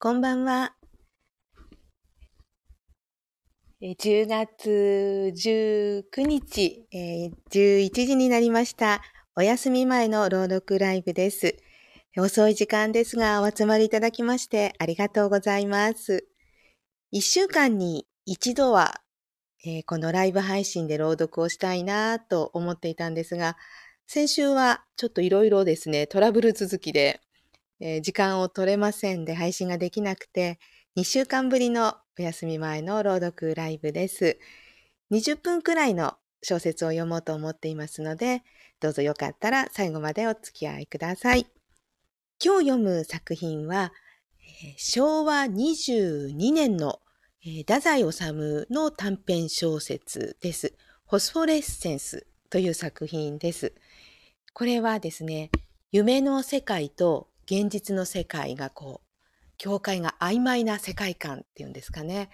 こんばんは。10月19日、え、11時になりました。お休み前の朗読ライブです。遅い時間ですが、お集まりいただきましてありがとうございます。1週間に一度は、え、このライブ配信で朗読をしたいなと思っていたんですが、先週はちょっといろいろですね、トラブル続きで、えー、時間を取れませんで配信ができなくて、2週間ぶりのお休み前の朗読ライブです。20分くらいの小説を読もうと思っていますので、どうぞよかったら最後までお付き合いください。今日読む作品は、昭和22年の太宰治の短編小説です。ホスフォレッセンスという作品です。これはですね、夢の世界と現実の世界がこう境界が曖昧な世界観っていうんですかね。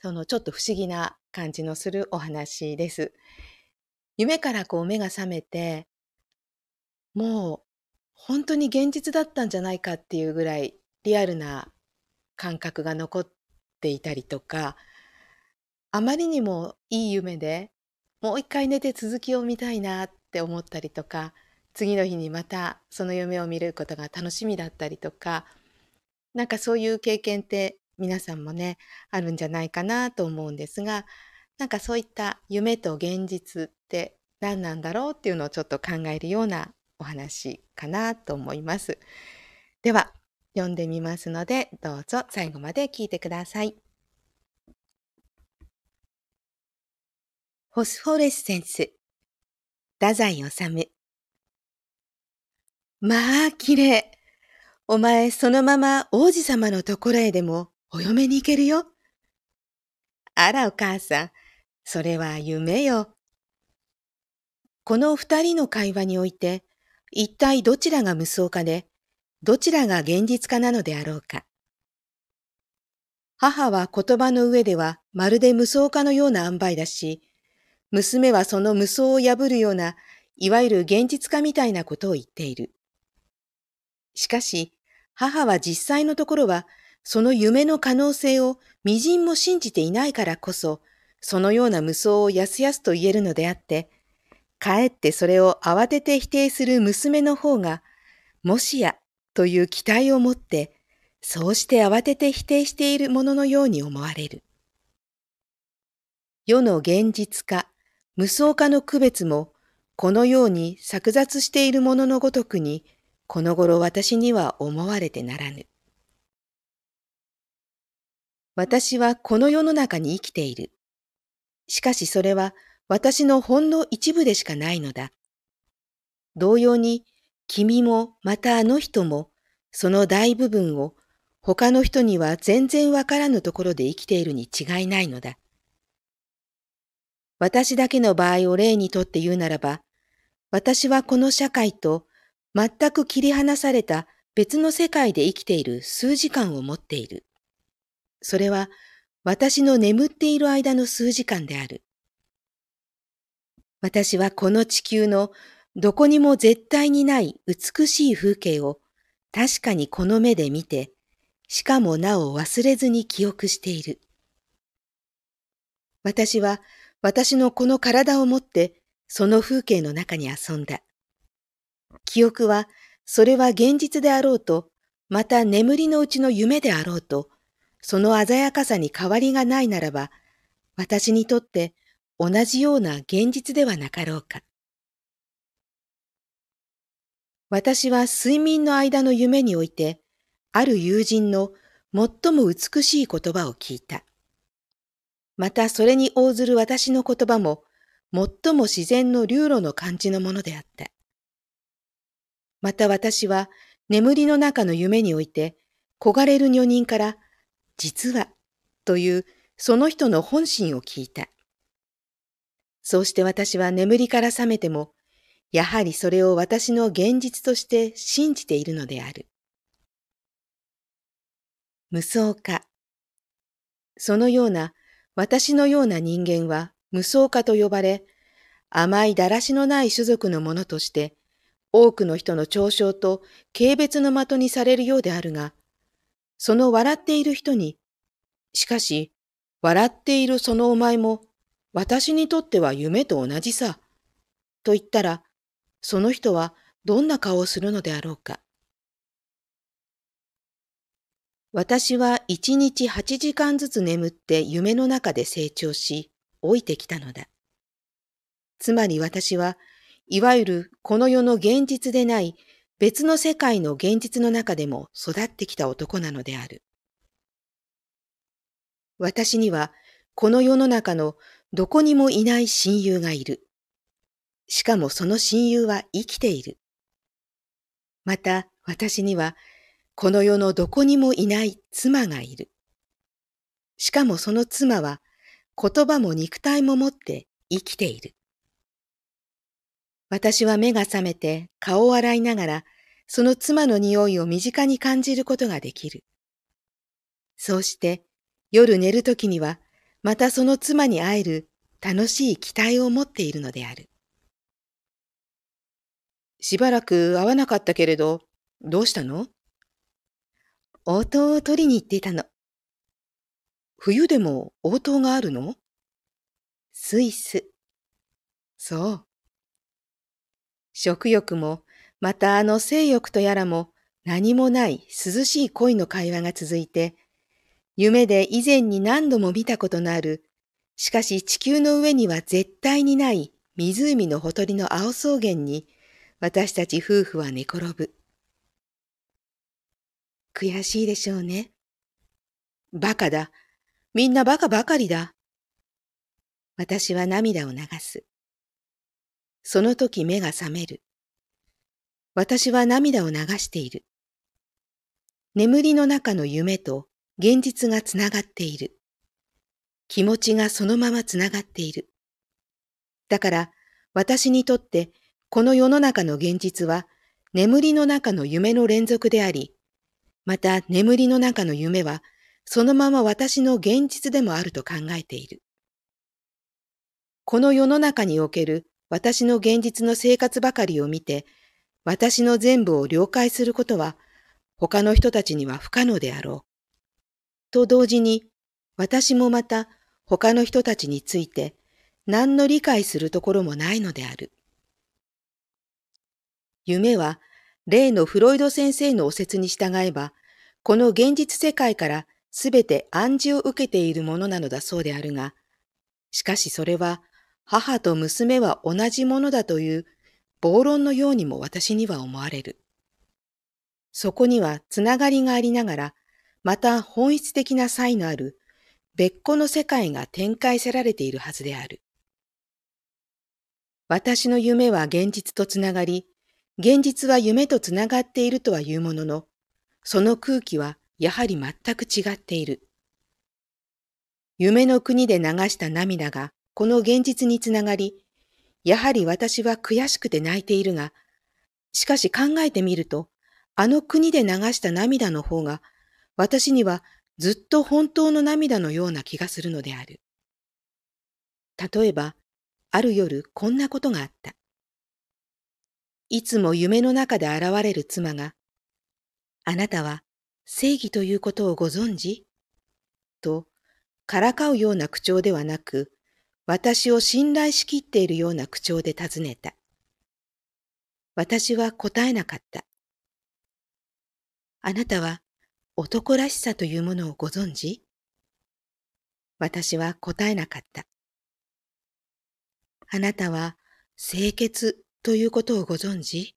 そのちょっと不思議な感じのするお話です。夢からこう目が覚めて、もう本当に現実だったんじゃないかっていうぐらいリアルな感覚が残っていたりとか、あまりにもいい夢でもう一回寝て続きを見たいなって思ったりとか、次の日にまたその夢を見ることが楽しみだったりとか、なんかそういう経験って皆さんもね、あるんじゃないかなと思うんですが、なんかそういった夢と現実って何なんだろうっていうのをちょっと考えるようなお話かなと思います。では、読んでみますので、どうぞ最後まで聞いてください。ホスフォレッセンス、太宰治。まあ、綺麗。お前そのまま王子様のところへでもお嫁に行けるよ。あらお母さん、それは夢よ。この二人の会話において、一体どちらが無双かで、どちらが現実かなのであろうか。母は言葉の上ではまるで無双家のような塩梅だし、娘はその無双を破るような、いわゆる現実家みたいなことを言っている。しかし、母は実際のところは、その夢の可能性を微塵も信じていないからこそ、そのような無双をやすやすと言えるのであって、かえってそれを慌てて否定する娘の方が、もしやという期待を持って、そうして慌てて否定しているもののように思われる。世の現実化、無双化の区別も、このように錯雑しているもののごとくに、この頃私には思われてならぬ。私はこの世の中に生きている。しかしそれは私のほんの一部でしかないのだ。同様に君もまたあの人もその大部分を他の人には全然わからぬところで生きているに違いないのだ。私だけの場合を例にとって言うならば、私はこの社会と全く切り離された別の世界で生きている数時間を持っている。それは私の眠っている間の数時間である。私はこの地球のどこにも絶対にない美しい風景を確かにこの目で見て、しかもなお忘れずに記憶している。私は私のこの体を持ってその風景の中に遊んだ。記憶は、それは現実であろうと、また眠りのうちの夢であろうと、その鮮やかさに変わりがないならば、私にとって同じような現実ではなかろうか。私は睡眠の間の夢において、ある友人の最も美しい言葉を聞いた。またそれに応ずる私の言葉も、最も自然の流路の感じのものであった。また私は眠りの中の夢において、焦がれる女人から、実は、というその人の本心を聞いた。そうして私は眠りから覚めても、やはりそれを私の現実として信じているのである。無双化。そのような私のような人間は無双化と呼ばれ、甘いだらしのない種族のものとして多くの人の嘲笑と軽蔑の的にされるようであるが、その笑っている人に、しかし、笑っているそのお前も、私にとっては夢と同じさ、と言ったら、その人はどんな顔をするのであろうか。私は一日八時間ずつ眠って夢の中で成長し、老いてきたのだ。つまり私は、いわゆるこの世の現実でない別の世界の現実の中でも育ってきた男なのである。私にはこの世の中のどこにもいない親友がいる。しかもその親友は生きている。また私にはこの世のどこにもいない妻がいる。しかもその妻は言葉も肉体も持って生きている。私は目が覚めて顔を洗いながらその妻の匂いを身近に感じることができる。そうして夜寝るときにはまたその妻に会える楽しい期待を持っているのである。しばらく会わなかったけれど、どうしたの？応答を取りに行っていたの。冬でも応答があるの？スイス。そう。食欲も、またあの性欲とやらも何もない涼しい恋の会話が続いて、夢で以前に何度も見たことのある、しかし地球の上には絶対にない湖のほとりの青草原に私たち夫婦は寝転ぶ。悔しいでしょうね。バカだ。みんなバカばかりだ。私は涙を流す。その時目が覚める。私は涙を流している。眠りの中の夢と現実がつながっている。気持ちがそのままつながっている。だから私にとってこの世の中の現実は眠りの中の夢の連続であり、また眠りの中の夢はそのまま私の現実でもあると考えている。この世の中における私の現実の生活ばかりを見て、私の全部を了解することは他の人たちには不可能であろう。と同時に、私もまた他の人たちについて何の理解するところもないのである。夢は例のフロイド先生のお説に従えば、この現実世界からすべて暗示を受けているものなのだそうであるが、しかしそれは母と娘は同じものだという暴論のようにも私には思われる。そこにはつながりがありながら、また本質的な差異のある別個の世界が展開せられているはずである。私の夢は現実とつながり、現実は夢とつながっているとは言うものの、その空気はやはり全く違っている。夢の国で流した涙がこの現実につながり、やはり私は悔しくて泣いているが、しかし考えてみると、あの国で流した涙の方が、私にはずっと本当の涙のような気がするのである。例えば、ある夜こんなことがあった。いつも夢の中で現れる妻が、あなたは正義ということをご存知？と、からかうような口調ではなく、私を信頼しきっているような口調で尋ねた。私は答えなかった。あなたは男らしさというものをご存知？私は答えなかった。あなたは清潔ということをご存知？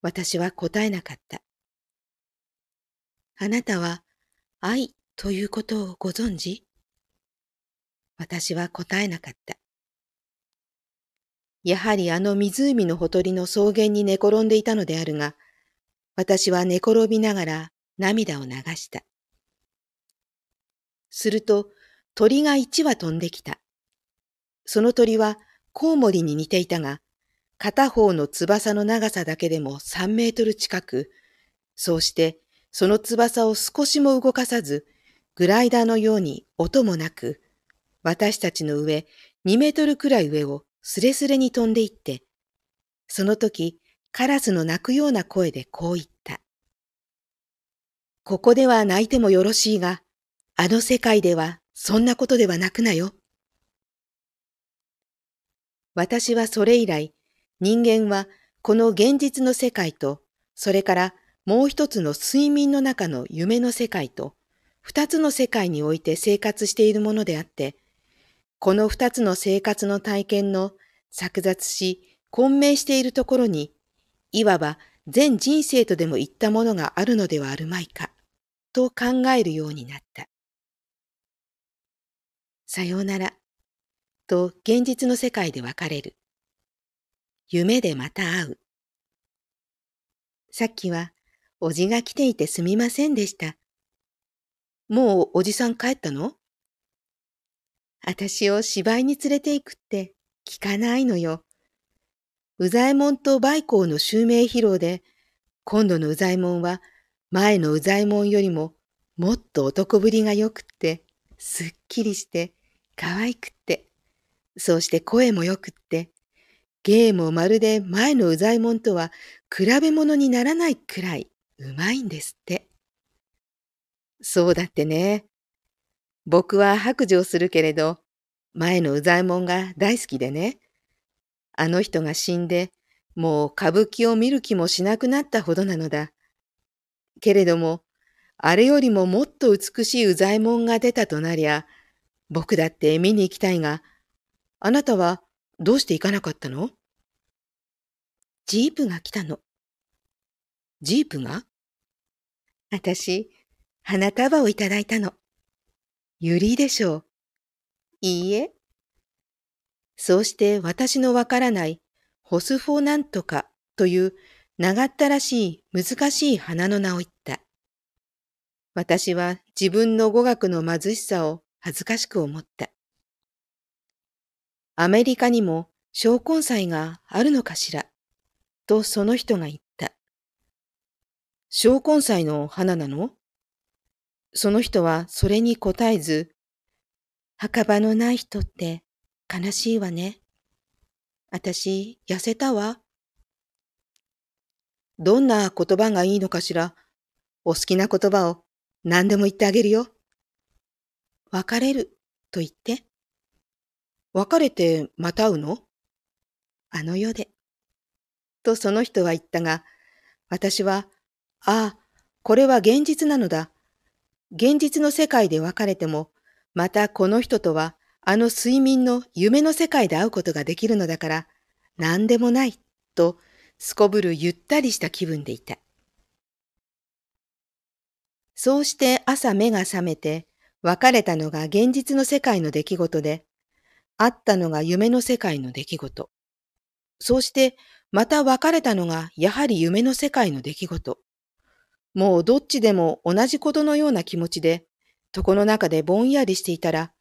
私は答えなかった。あなたは愛ということをご存知？私は答えなかった。やはりあの湖のほとりの草原に寝転んでいたのであるが、私は寝転びながら涙を流した。すると鳥が一羽飛んできた。その鳥はコウモリに似ていたが、片方の翼の長さだけでも3メートル近く、そうしてその翼を少しも動かさず、グライダーのように音もなく、私たちの上2メートルくらい上をスレスレに飛んでいって、その時カラスの鳴くような声でこう言った。ここでは泣いてもよろしいが、あの世界ではそんなことでは泣くなよ。私はそれ以来、人間はこの現実の世界と、それからもう一つの睡眠の中の夢の世界と、二つの世界において生活しているものであって、この二つの生活の体験の錯雑し、混迷しているところに、いわば全人生とでも言ったものがあるのではあるまいか、と考えるようになった。さようなら、と現実の世界で別れる。夢でまた会う。さっきは、おじが来ていてすみませんでした。もうおじさん帰ったの？あたしを芝居に連れて行くって聞かないのよ。うざいもんとバイコーの襲名披露で、今度のうざいもんは前のうざいもんよりももっと男ぶりがよくって、すっきりして、可愛くって、そうして声もよくって、芸もまるで前のうざいもんとは比べ物にならないくらいうまいんですって。そうだってね。僕は白状するけれど、前のうざいもんが大好きでね。あの人が死んで、もう歌舞伎を見る気もしなくなったほどなのだ。けれども、あれよりももっと美しいうざいもんが出たとなりゃ、僕だって見に行きたいが、あなたはどうして行かなかったの？ジープが来たの。ジープが？あたし、花束をいただいたの。ユリでしょう。いいえ。そうして私のわからないホスフォなんとかという長ったらしい難しい花の名を言った。私は自分の語学の貧しさを恥ずかしく思った。アメリカにも小根祭があるのかしら？とその人が言った。小根祭の花なの？その人はそれに答えず、墓場のない人って悲しいわね。あたし、痩せたわ。どんな言葉がいいのかしら。お好きな言葉を何でも言ってあげるよ。別れると言って。別れてまた会うの？あの世で。とその人は言ったが、私は、ああ、これは現実なのだ。現実の世界で別れても、またこの人とはあの睡眠の夢の世界で会うことができるのだから、何でもない、と、すこぶるゆったりした気分でいた。そうして朝目が覚めて、別れたのが現実の世界の出来事で、会ったのが夢の世界の出来事。そうしてまた別れたのがやはり夢の世界の出来事。もうどっちでも同じことのような気持ちで、床の中でぼんやりしていたら、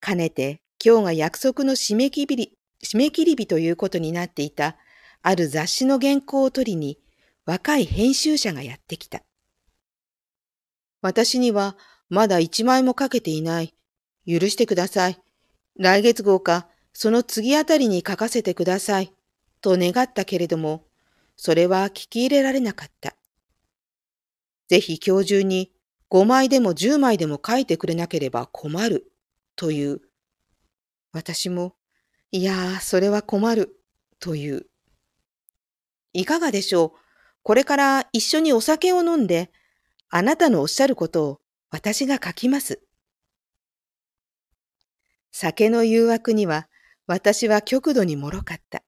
かねて今日が約束の締め切り締め切り日ということになっていたある雑誌の原稿を取りに若い編集者がやってきた。私にはまだ一枚もかけていない。許してください。来月号かその次あたりに書かせてください。と願ったけれども、それは聞き入れられなかった。ぜひ今日中に5枚でも10枚でも書いてくれなければ困る。という。私も、いやー、それは困る。という。いかがでしょう？これから一緒にお酒を飲んで、あなたのおっしゃることを私が書きます。酒の誘惑には私は極度に脆かった。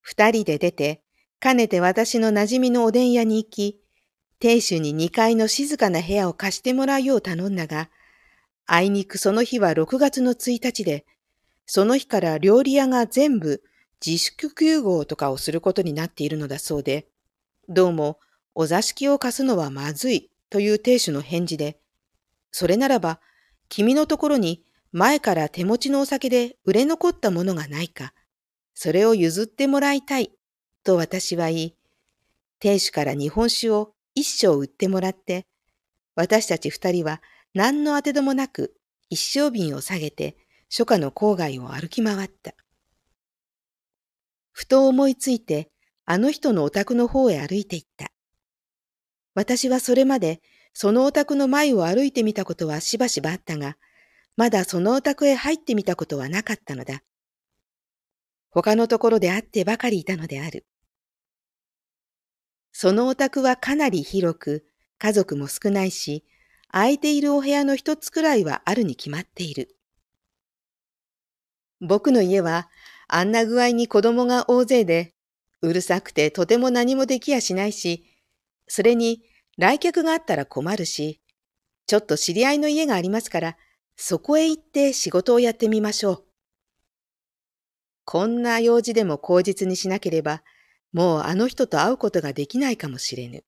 二人で出て、かねて私の馴染みのおでん屋に行き、亭主に二階の静かな部屋を貸してもらうよう頼んだが、あいにくその日は6月の1日で、その日から料理屋が全部自粛休業とかをすることになっているのだそうで、どうもお座敷を貸すのはまずいという亭主の返事で、それならば君のところに前から手持ちのお酒で売れ残ったものがないか、それを譲ってもらいたいと私は言い、亭主から日本酒を一升売ってもらって、私たち二人は何の当てどもなく一升瓶を下げて初夏の郊外を歩き回った。ふと思いついてあの人のお宅の方へ歩いて行った。私はそれまでそのお宅の前を歩いてみたことはしばしばあったが、まだそのお宅へ入ってみたことはなかったのだ。他のところで会ってばかりいたのである。そのお宅はかなり広く、家族も少ないし、空いているお部屋の一つくらいはあるに決まっている。僕の家はあんな具合に子供が大勢で、うるさくてとても何もできやしないし、それに来客があったら困るし、ちょっと知り合いの家がありますから、そこへ行って仕事をやってみましょう。こんな用事でも口実にしなければ、もうあの人と会うことができないかもしれぬ。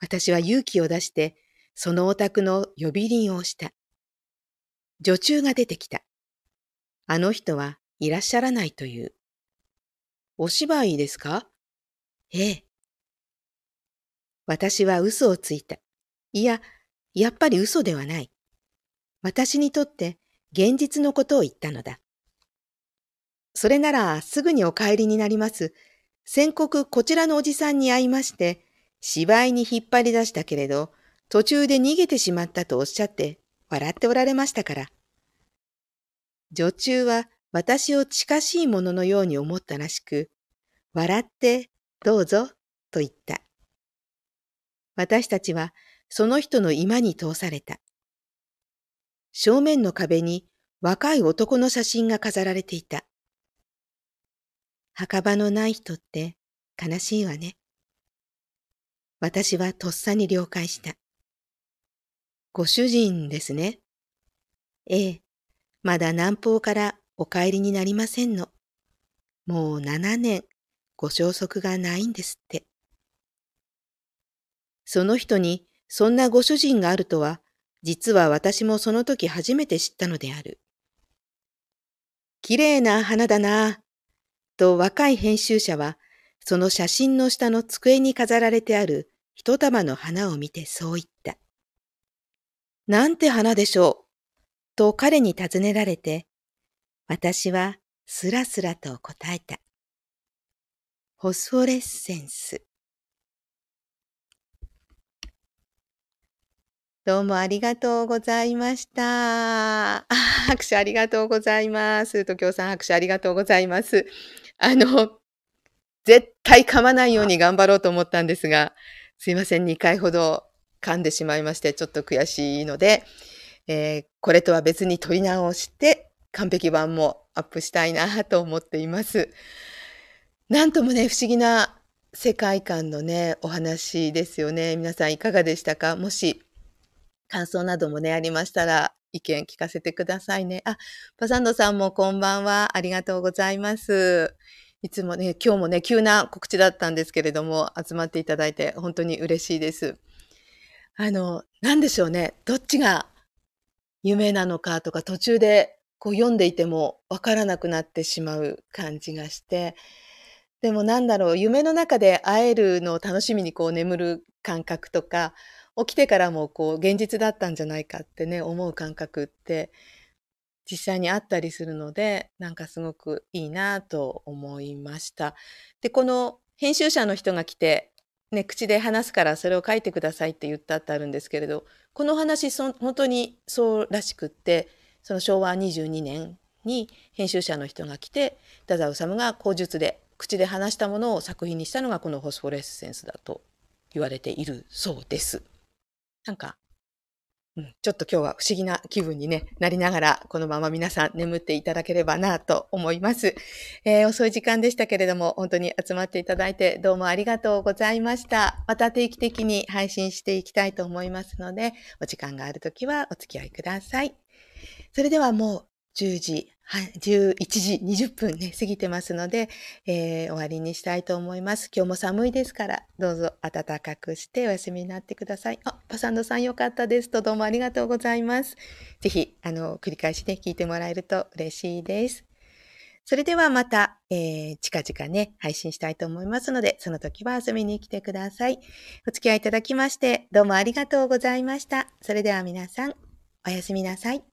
私は勇気を出して、そのお宅の呼び鈴をした。女中が出てきた。あの人はいらっしゃらないという。お芝居ですか？ええ。私は嘘をついた。いや、やっぱり嘘ではない。私にとって現実のことを言ったのだ。それならすぐにお帰りになります。先刻こちらのおじさんに会いまして、芝居に引っ張り出したけれど、途中で逃げてしまったとおっしゃって笑っておられましたから。女中は私を近しいもののように思ったらしく、笑ってどうぞと言った。私たちはその人の居間に通された。正面の壁に若い男の写真が飾られていた。墓場のない人って悲しいわね。私はとっさに了解した。ご主人ですね。ええ、まだ南方からお帰りになりませんの。もう七年ご消息がないんですって。その人にそんなご主人があるとは、実は私もその時初めて知ったのである。綺麗な花だなと若い編集者は、その写真の下の机に飾られてある一束の花を見てそう言った。なんて花でしょう？と彼に尋ねられて、私はすらすらと答えた。ホスフォレッセンス。どうもありがとうございました。拍手ありがとうございます。東京さん拍手ありがとうございます。あの、絶対噛まないように頑張ろうと思ったんですが、すいません、2回ほど噛んでしまいまして、ちょっと悔しいので、えー、これとは別に撮り直して、完璧版もアップしたいなと思っています。なんともね、不思議な世界観のね、お話ですよね。皆さんいかがでしたか？もし、感想などもね、ありましたら、意見聞かせてくださいね。あ、パサンドさんもこんばんは。ありがとうございます。いつもね、今日もね、急な告知だったんですけれども、集まっていただいて本当に嬉しいです。あの、なんでしょうね。どっちが夢なのかとか、途中でこう読んでいてもわからなくなってしまう感じがして、でもなんだろう、夢の中で会えるのを楽しみにこう眠る感覚とか、起きてからもこう現実だったんじゃないかってね、思う感覚って実際にあったりするので、なんかすごくいいなと思いました。で、この編集者の人が来て、ね、口で話すからそれを書いてくださいって言ったってあるんですけれど、この話そ本当にそうらしくって、その昭和22年に編集者の人が来て、太宰治が口述で口で話したものを作品にしたのがこのホスフォレッセンスだと言われているそうです。なんか、うん、ちょっと今日は不思議な気分に、ね、なりながら、このまま皆さん眠っていただければなと思います、えー、遅い時間でしたけれども、本当に集まっていただいてどうもありがとうございました。また定期的に配信していきたいと思いますので、お時間があるときはお付き合いください。それではもう10時はい、11時20分ね、過ぎてますので、えー、終わりにしたいと思います。今日も寒いですから、どうぞ暖かくしてお休みになってください。あ、パサンドさんよかったですと、どうもありがとうございます。ぜひ、あの、繰り返しね、聞いてもらえると嬉しいです。それではまた、えー、近々ね、配信したいと思いますので、その時は遊びに来てください。お付き合いいただきまして、どうもありがとうございました。それでは皆さん、おやすみなさい。